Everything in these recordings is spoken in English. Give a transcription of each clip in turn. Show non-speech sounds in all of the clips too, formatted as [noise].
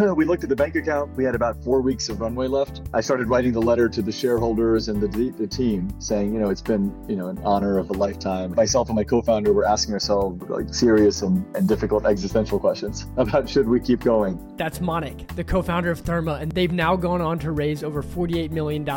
[laughs] we looked at the bank account. We had about four weeks of runway left. I started writing the letter to the shareholders and the, the team saying, you know, it's been, you know, an honor of a lifetime. Myself and my co-founder were asking ourselves like serious and, and difficult existential questions [laughs] about should we keep going. That's Manik, the co-founder of Therma, and they've now gone on to raise over $48 million.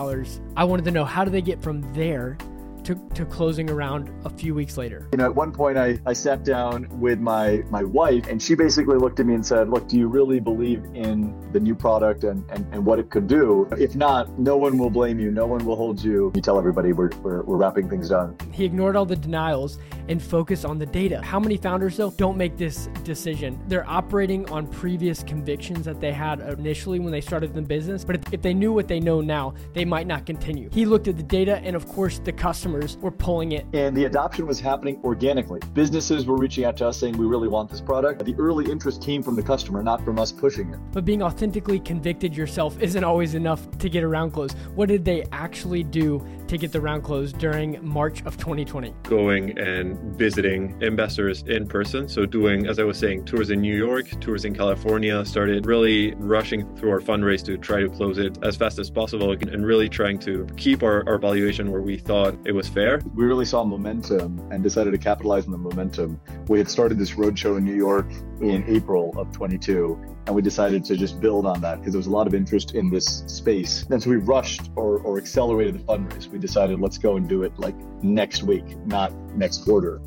I wanted to know how do they get from there to, to closing around a few weeks later? You know, at one point I, I sat down with my, my wife and she basically looked at me and said, Look, do you really believe in the new product and, and, and what it could do? If not, no one will blame you. No one will hold you. You tell everybody we're, we're, we're wrapping things down. He ignored all the denials and focused on the data. How many founders, though, don't make this decision? They're operating on previous convictions that they had initially when they started the business, but if, if they knew what they know now, they might not continue. He looked at the data and, of course, the customer customers were pulling it. And the adoption was happening organically. Businesses were reaching out to us saying, we really want this product. The early interest came from the customer, not from us pushing it. But being authentically convicted yourself isn't always enough to get a round close. What did they actually do to get the round closed during March of 2020? Going and visiting investors in person. So, doing, as I was saying, tours in New York, tours in California, started really rushing through our fundraise to try to close it as fast as possible and really trying to keep our, our valuation where we thought it was was fair. We really saw momentum and decided to capitalize on the momentum. We had started this roadshow in New York in April of 22, and we decided to just build on that because there was a lot of interest in this space. And so we rushed or, or accelerated the fundraise. We decided let's go and do it like next week, not next quarter.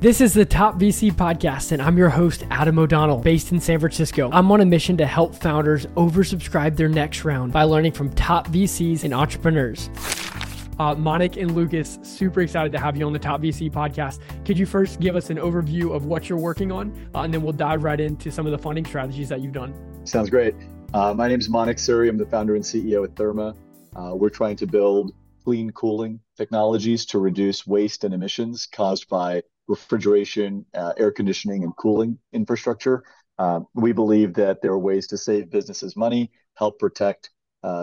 This is the Top VC Podcast, and I'm your host, Adam O'Donnell, based in San Francisco. I'm on a mission to help founders oversubscribe their next round by learning from top VCs and entrepreneurs. Uh, Manik and Lucas, super excited to have you on the Top VC podcast. Could you first give us an overview of what you're working on, uh, and then we'll dive right into some of the funding strategies that you've done? Sounds great. Uh, my name is Manik Suri. I'm the founder and CEO at Therma. Uh, we're trying to build clean cooling technologies to reduce waste and emissions caused by refrigeration, uh, air conditioning, and cooling infrastructure. Uh, we believe that there are ways to save businesses money, help protect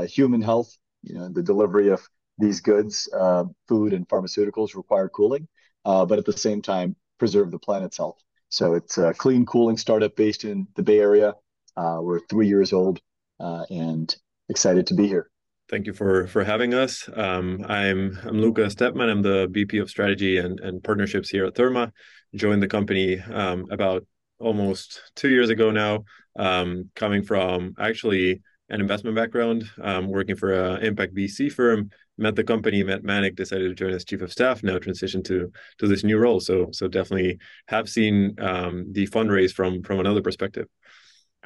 human health, you know, the delivery of these goods, uh, food and pharmaceuticals require cooling, uh, but at the same time, preserve the planet's health. So it's a clean cooling startup based in the Bay Area. Uh, we're three years old uh, and excited to be here. Thank you for for having us. Um, I'm I'm Luca Stepman. I'm the VP of Strategy and, and Partnerships here at Therma. Joined the company um, about almost two years ago now. Um, coming from actually an investment background, um, working for an impact VC firm, met the company, met Manik, decided to join as chief of staff. Now transitioned to to this new role. So so definitely have seen um, the fundraise from from another perspective.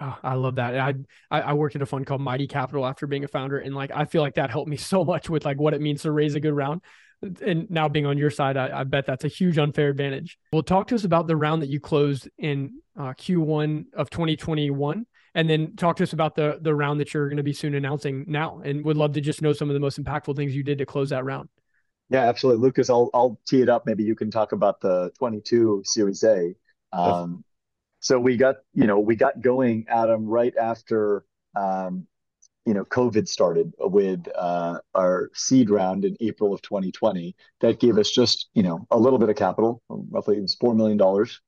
Oh, I love that. I, I I worked at a fund called Mighty Capital after being a founder, and like I feel like that helped me so much with like what it means to raise a good round. And now being on your side, I, I bet that's a huge unfair advantage. Well, talk to us about the round that you closed in uh, Q1 of 2021 and then talk to us about the the round that you're going to be soon announcing now and would love to just know some of the most impactful things you did to close that round. Yeah absolutely. Lucas i'll i'll tee it up. Maybe you can talk about the 22 series a. Um, so we got you know we got going adam right after um, you know covid started with uh, our seed round in april of 2020 that gave us just you know a little bit of capital roughly it was $4 million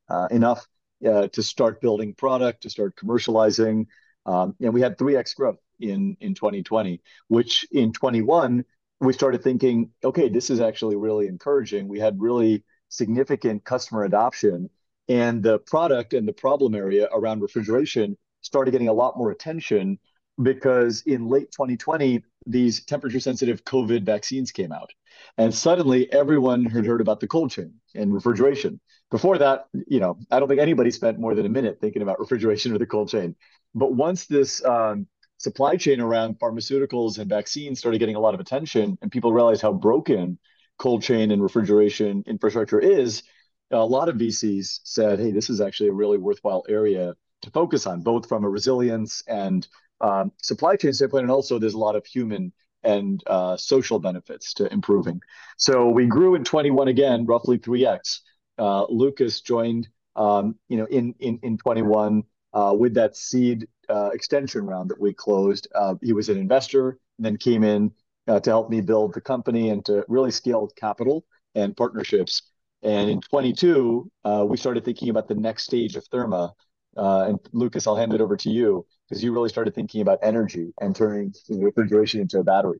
uh, enough to start building product, to start commercializing. Um, and we had 3x growth in, in 2020, which in 21, we started thinking, okay, this is actually really encouraging. We had really significant customer adoption, and the product and the problem area around refrigeration started getting a lot more attention because in late 2020, these temperature sensitive COVID vaccines came out. And suddenly everyone had heard about the cold chain and refrigeration. Before that, you know, I don't think anybody spent more than a minute thinking about refrigeration or the cold chain. But once this um, supply chain around pharmaceuticals and vaccines started getting a lot of attention and people realized how broken cold chain and refrigeration infrastructure is, a lot of VCs said, hey, this is actually a really worthwhile area to focus on, both from a resilience and um, supply chain standpoint, and also there's a lot of human and uh, social benefits to improving. So we grew in 21 again, roughly 3x. Uh, Lucas joined, um, you know, in in in 21 uh, with that seed uh, extension round that we closed. He was an investor, and then came in to help me build the company and to really scale capital and partnerships. And in 22, we started thinking about the next stage of Therma. and Lucas, I'll hand it over to you because you really started thinking about energy and turning refrigeration into a battery.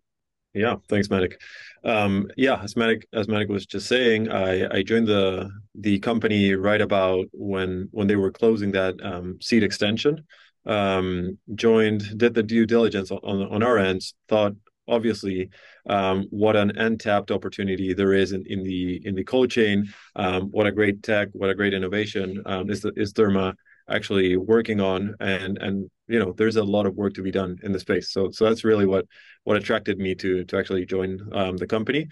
Yeah, thanks, Manik. Um, yeah, as Manik as Manik was just saying, I, I joined the the company right about when when they were closing that um, seed extension. Um, joined, did the due diligence on on our end. thought obviously um, what an untapped opportunity there is in, in the in the cold chain. Um, what a great tech, what a great innovation um, is the, is Therma actually working on and and you know there's a lot of work to be done in the space so so that's really what what attracted me to to actually join um, the company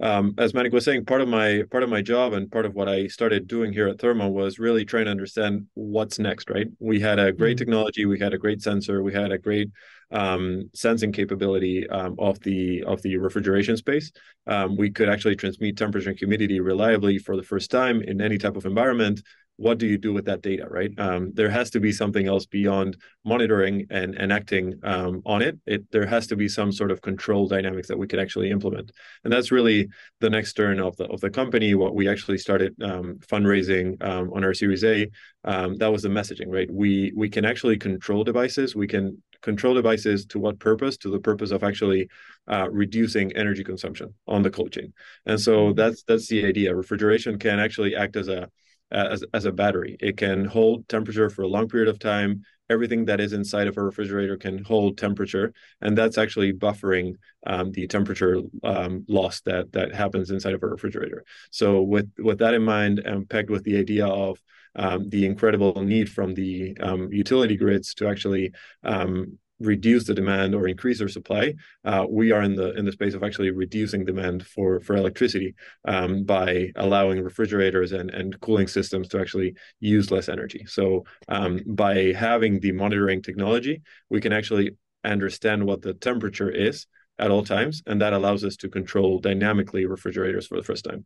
um, as Manik was saying, part of my part of my job and part of what I started doing here at Therma was really trying to understand what's next. Right? We had a great mm-hmm. technology, we had a great sensor, we had a great um, sensing capability um, of the of the refrigeration space. Um, we could actually transmit temperature and humidity reliably for the first time in any type of environment what do you do with that data, right? Um, there has to be something else beyond monitoring and, and acting um, on it. it. There has to be some sort of control dynamics that we could actually implement, and that's really the next turn of the of the company. What we actually started um, fundraising um, on our Series A, um, that was the messaging, right? We we can actually control devices. We can control devices to what purpose? To the purpose of actually uh, reducing energy consumption on the cold chain, and so mm-hmm. that's that's the idea. Refrigeration can actually act as a as, as a battery. It can hold temperature for a long period of time. Everything that is inside of a refrigerator can hold temperature, and that's actually buffering um, the temperature um, loss that that happens inside of a refrigerator. So, with with that in mind, and pegged with the idea of um, the incredible need from the um, utility grids to actually um, reduce the demand or increase our supply, uh, we are in the in the space of actually reducing demand for for electricity um, by allowing refrigerators and and cooling systems to actually use less energy. So um, by having the monitoring technology, we can actually understand what the temperature is at all times, and that allows us to control dynamically refrigerators for the first time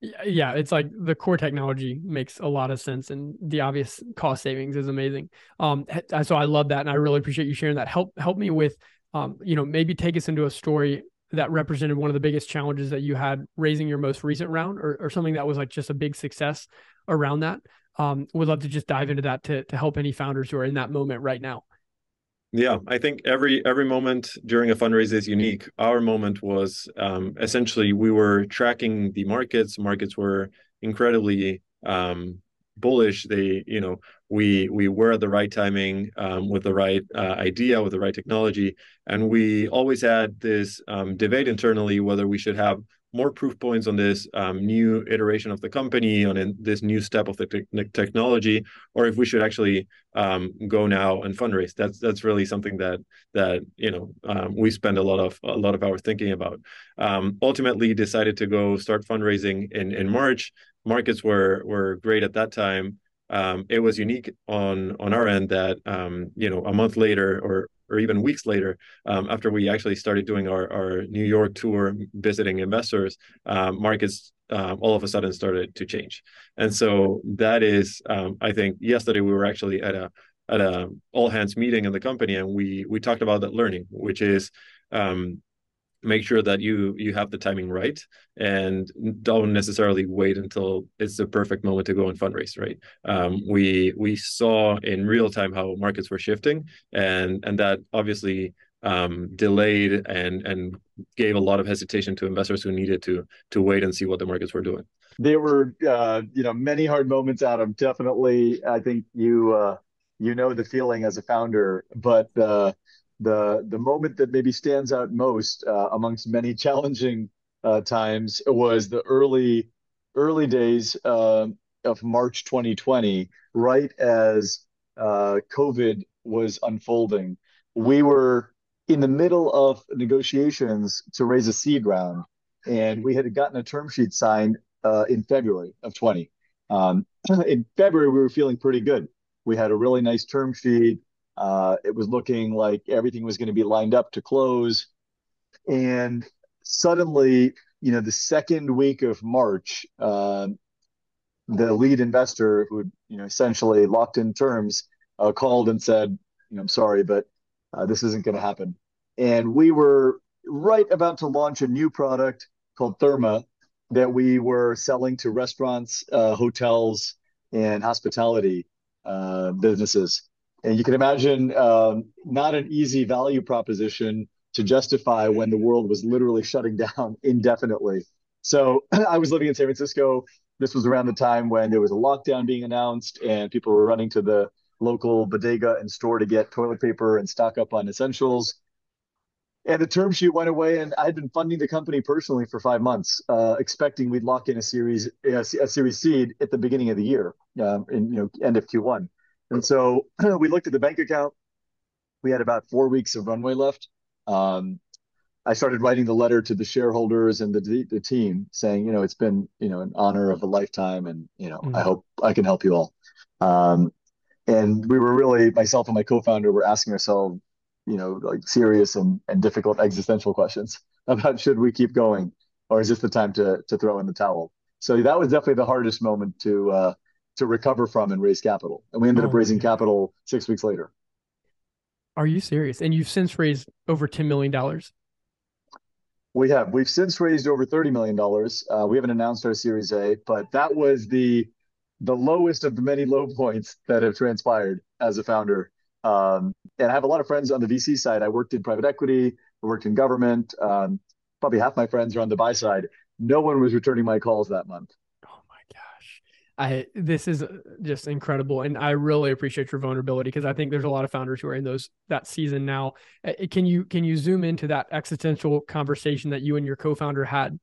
yeah it's like the core technology makes a lot of sense and the obvious cost savings is amazing. Um so i love that and i really appreciate you sharing that. Help help me with um you know maybe take us into a story that represented one of the biggest challenges that you had raising your most recent round or, or something that was like just a big success around that. Um would love to just dive into that to, to help any founders who are in that moment right now yeah, I think every every moment during a fundraiser is unique. Our moment was um, essentially we were tracking the markets. Markets were incredibly um, bullish. They, you know, we we were at the right timing um, with the right uh, idea, with the right technology, and we always had this um, debate internally whether we should have more proof points on this um, new iteration of the company, on this new step of the te- technology, or if we should actually um, go now and fundraise. That's that's really something that that you know um, we spend a lot of a lot of hours thinking about. Um, ultimately, decided to go start fundraising in in March. Markets were were great at that time. Um, it was unique on on our end that um, you know a month later or or even weeks later, um, after we actually started doing our, our New York tour, visiting investors, um, markets um, all of a sudden started to change. And so that is, um, I think, yesterday we were actually at a at a all hands meeting in the company, and we we talked about that learning, which is um, make sure that you you have the timing right and don't necessarily wait until it's the perfect moment to go and fundraise right? Um, we we saw in real time how markets were shifting and and that obviously um, delayed and and gave a lot of hesitation to investors who needed to to wait and see what the markets were doing. There were uh, you know many hard moments adam. Definitely i think you uh, you know the feeling as a founder but uh, the the moment that maybe stands out most uh, amongst many [laughs] challenging uh, times was the early early days uh, of March 2020, right as uh, COVID was unfolding. We were in the middle of negotiations to raise a seed round, and we had gotten a term sheet signed uh, in February of 20. Um, [clears throat] in February, we were feeling pretty good. We had a really nice term sheet uh, it was looking like everything was going to be lined up to close. And suddenly, you know, the second week of March, uh, the lead investor who, you know, essentially locked in terms uh, called and said, you know, I'm sorry, but uh, this isn't going to happen. And we were right about to launch a new product called Therma that we were selling to restaurants, uh, hotels, and hospitality uh, businesses and you can imagine um, not an easy value proposition to justify when the world was literally shutting down [laughs] indefinitely. So [clears throat] I was living in San Francisco. This was around the time when there was a lockdown being announced, and people were running to the local bodega and store to get toilet paper and stock up on essentials. And the term sheet went away, and I had been funding the company personally for five months, uh, expecting we'd lock in a series a, a, series seed at the beginning of the year, um, in you know end of Q1. And so [clears throat] we looked at the bank account. We had about four weeks of runway left. Um, I started writing the letter to the shareholders and the the team, saying, you know, it's been you know an honor of a lifetime, and you know, mm-hmm. I hope I can help you all. Um, and we were really myself and my co-founder were asking ourselves you know like serious and, and difficult existential questions [laughs] about should we keep going or is this the time to to throw in the towel so that was definitely the hardest moment to uh, to recover from and raise capital and we ended oh, up raising capital six weeks later are you serious and you've since raised over 10 million dollars we have we've since raised over 30 million dollars uh, we haven't announced our series a but that was the the lowest of the many low points that have transpired as a founder. Um, and I have a lot of friends on the VC side. I worked in private equity, I worked in government. Um, probably half my friends are on the buy side. No one was returning my calls that month. I this is just incredible and I really appreciate your vulnerability because I think there's a lot of founders who are in those that season now. Uh, can you can you zoom into that existential conversation that you and your co-founder had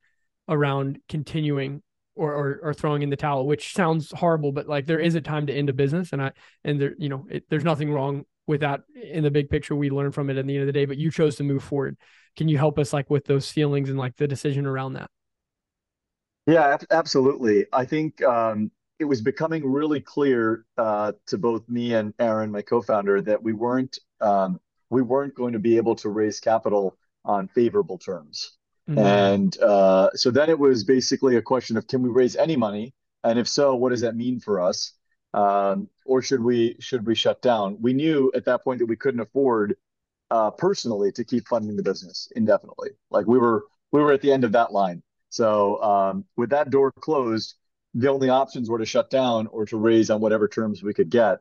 around continuing or, or, or throwing in the towel, which sounds horrible, but like there is a time to end a business, and I and there you know it, there's nothing wrong with that in the big picture. We learn from it at the end of the day, but you chose to move forward. Can you help us like with those feelings and like the decision around that? Yeah, absolutely. I think um, it was becoming really clear uh, to both me and Aaron, my co-founder, that we weren't um, we weren't going to be able to raise capital on favorable terms. Mm-hmm. And uh, so then it was basically a question of can we raise any money, and if so, what does that mean for us, um, or should we should we shut down? We knew at that point that we couldn't afford uh, personally to keep funding the business indefinitely. Like we were we were at the end of that line. So um, with that door closed, the only options were to shut down or to raise on whatever terms we could get.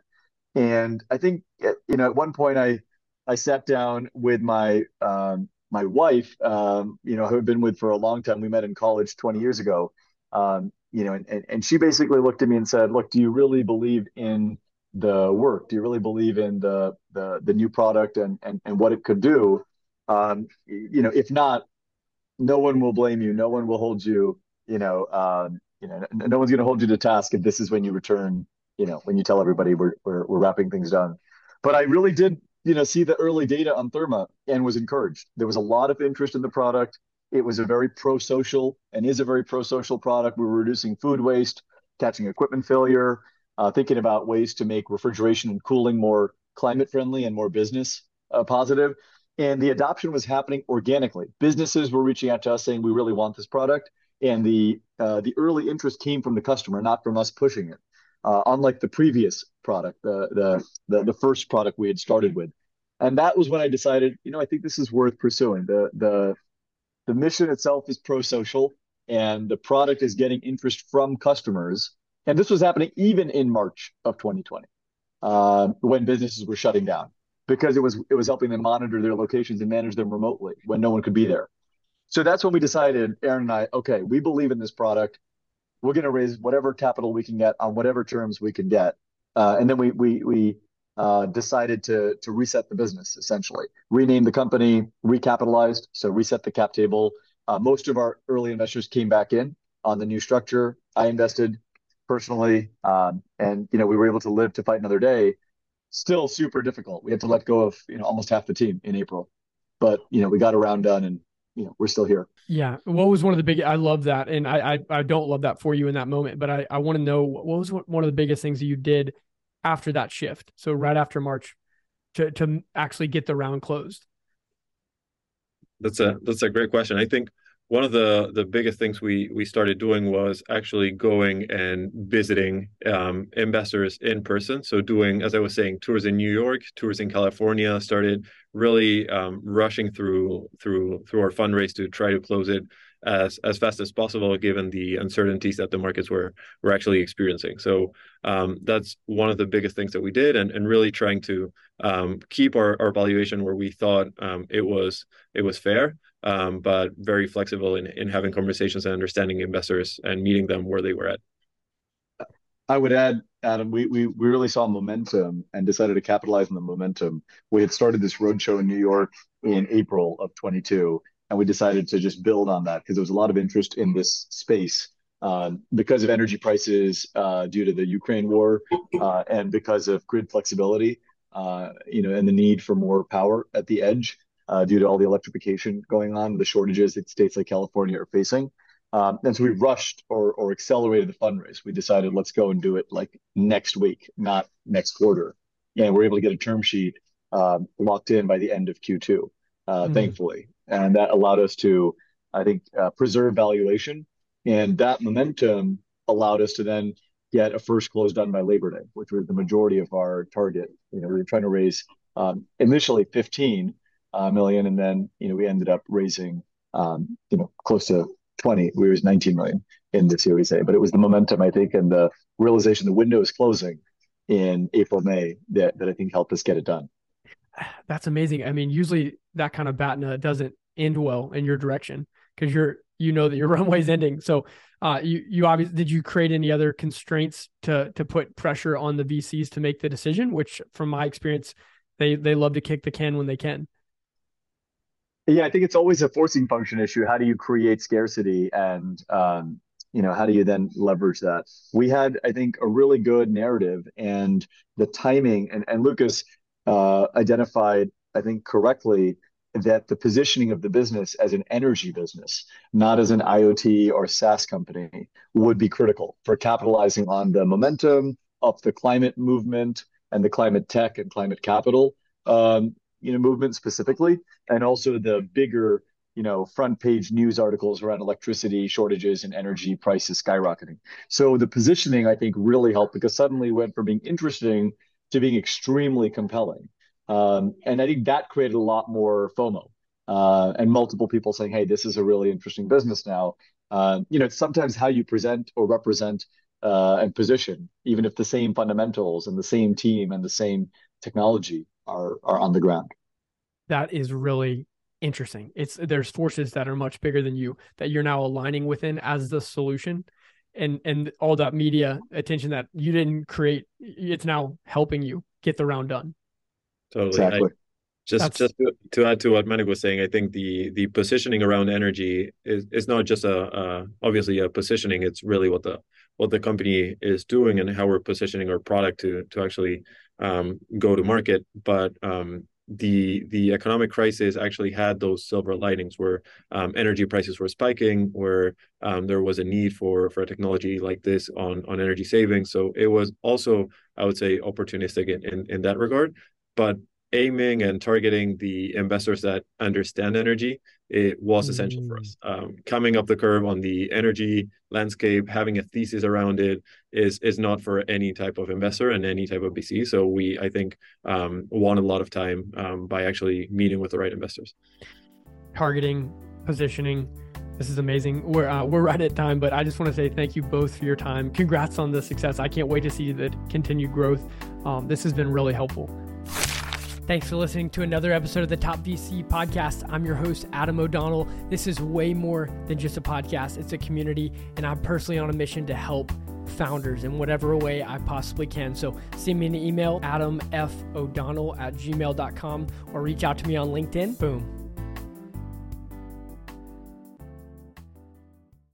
And I think you know at one point I I sat down with my um, my wife, um, you know, who I've been with for a long time, we met in college 20 years ago. Um, you know, and, and she basically looked at me and said, look, do you really believe in the work? Do you really believe in the, the, the new product and, and, and what it could do? Um, you know, if not, no one will blame you. No one will hold you, you know, um, you know, no one's going to hold you to task if this is when you return, you know, when you tell everybody we're, we're, we're wrapping things down. But I really did you know, see the early data on Therma and was encouraged. There was a lot of interest in the product. It was a very pro-social and is a very pro-social product. We were reducing food waste, catching equipment failure, uh, thinking about ways to make refrigeration and cooling more climate friendly and more business uh, positive. And the adoption was happening organically. Businesses were reaching out to us saying, "We really want this product," and the uh, the early interest came from the customer, not from us pushing it uh, unlike the previous product, the, the, the the first product we had started with. And that was when I decided, you know, I think this is worth pursuing. The the the mission itself is pro-social, and the product is getting interest from customers. And this was happening even in March of 2020, uh, when businesses were shutting down, because it was it was helping them monitor their locations and manage them remotely when no one could be there. So that's when we decided, Aaron and I, okay, we believe in this product we're going to raise whatever capital we can get on whatever terms we can get. Uh, and then we we we uh, decided to to reset the business essentially, rename the company, recapitalized, so reset the cap table. Uh, most of our early investors came back in on the new structure. I invested personally, um, and you know we were able to live to fight another day. Still super difficult. We had to let go of you know almost half the team in April, but you know we got a round done and you know we're still here. Yeah. What was one of the big i love that and i i, I don't love that for you in that moment but i i want to know what was one of the biggest things that you did after that shift? So right after march to to actually get the round closed. That's a that's a great question. I think one of the the biggest things we we started doing was actually going and visiting um, investors in person so doing as i was saying tours in new york tours in california started really um, rushing through through through our fundraise to try to close it as as fast as possible, given the uncertainties that the markets were were actually experiencing. So um, that's one of the biggest things that we did, and and really trying to um, keep our, our valuation where we thought um, it was it was fair, um, but very flexible in in having conversations and understanding investors and meeting them where they were at. I would add, Adam, we, we we really saw momentum and decided to capitalize on the momentum. We had started this roadshow in New York in April of 22, and we decided to just build on that because there was a lot of interest in this space uh, because of energy prices uh, due to the Ukraine war uh, and because of grid flexibility, uh, you know, and the need for more power at the edge uh, due to all the electrification going on, the shortages that states like California are facing. Um, and so we rushed or, or accelerated the fundraise. We decided let's go and do it like next week, not next quarter. And we're able to get a term sheet um, locked in by the end of Q2, uh, mm. thankfully. And that allowed us to, I think, uh, preserve valuation. And that momentum allowed us to then get a first close done by Labor Day, which was the majority of our target. You know, we were trying to raise um, initially 15 uh, million, and then you know we ended up raising um, you know close to 20, we was 19 million in the Series A. But it was the momentum, I think, and the realization the window is closing in April, May that, that I think helped us get it done. [sighs] That's amazing. I mean, usually that kind of BATNA doesn't end well in your direction because you're you know that your [laughs] runway's ending. So uh you you obviously did you create any other constraints to to put pressure on the VCs to make the decision, which from my experience, they they love to kick the can when they can. Yeah, I think it's always a forcing function issue. How do you create scarcity and um, you know how do you then leverage that? We had, I think, a really good narrative and the timing and and Lucas uh, identified, I think, correctly that the positioning of the business as an energy business, not as an IoT or SaaS company, would be critical for capitalizing on the momentum of the climate movement and the climate tech and climate capital um, you know movement specifically, and also the bigger you know front page news articles around electricity shortages and energy prices skyrocketing. So the positioning I think really helped because suddenly went from being interesting to being extremely compelling, um, and I think that created a lot more FOMO. Uh, and multiple people saying, "Hey, this is a really interesting business now." Uh, you know, sometimes how you present or represent uh, and position, even if the same fundamentals and the same team and the same technology are are on the ground. That is really interesting. It's there's forces that are much bigger than you that you're now aligning within as the solution. And and all that media attention that you didn't create, it's now helping you get the round done. Totally. Exactly. I, just That's... just to, to, add to what Manik was saying, I think the the positioning around energy is is not just a, a obviously a positioning. It's really what the what the company is doing and how we're positioning our product to to actually um, go to market. But um, the the economic crisis actually had those silver linings where um, energy prices were spiking, where um, there was a need for for a technology like this on on energy savings. So it was also, I would say, opportunistic in in, in that regard. But aiming and targeting the investors that understand energy it was essential mm. for us mm. um, coming up the curve on the energy landscape having a thesis around it is is not for any type of investor and any type of vc so we i think um, won a lot of time um, by actually meeting with the right investors targeting positioning this is amazing. We're uh, we're right at time, but I just want to say thank you both for your time. Congrats on the success. I can't wait to see the continued growth. Um, this has been really helpful. Thanks for listening to another episode of the Top VC podcast. I'm your host, Adam O'Donnell. This is way more than just a podcast, it's a community, and I'm personally on a mission to help founders in whatever way I possibly can. So send me an email, adamfodonnell at gmail.com, or reach out to me on LinkedIn. Boom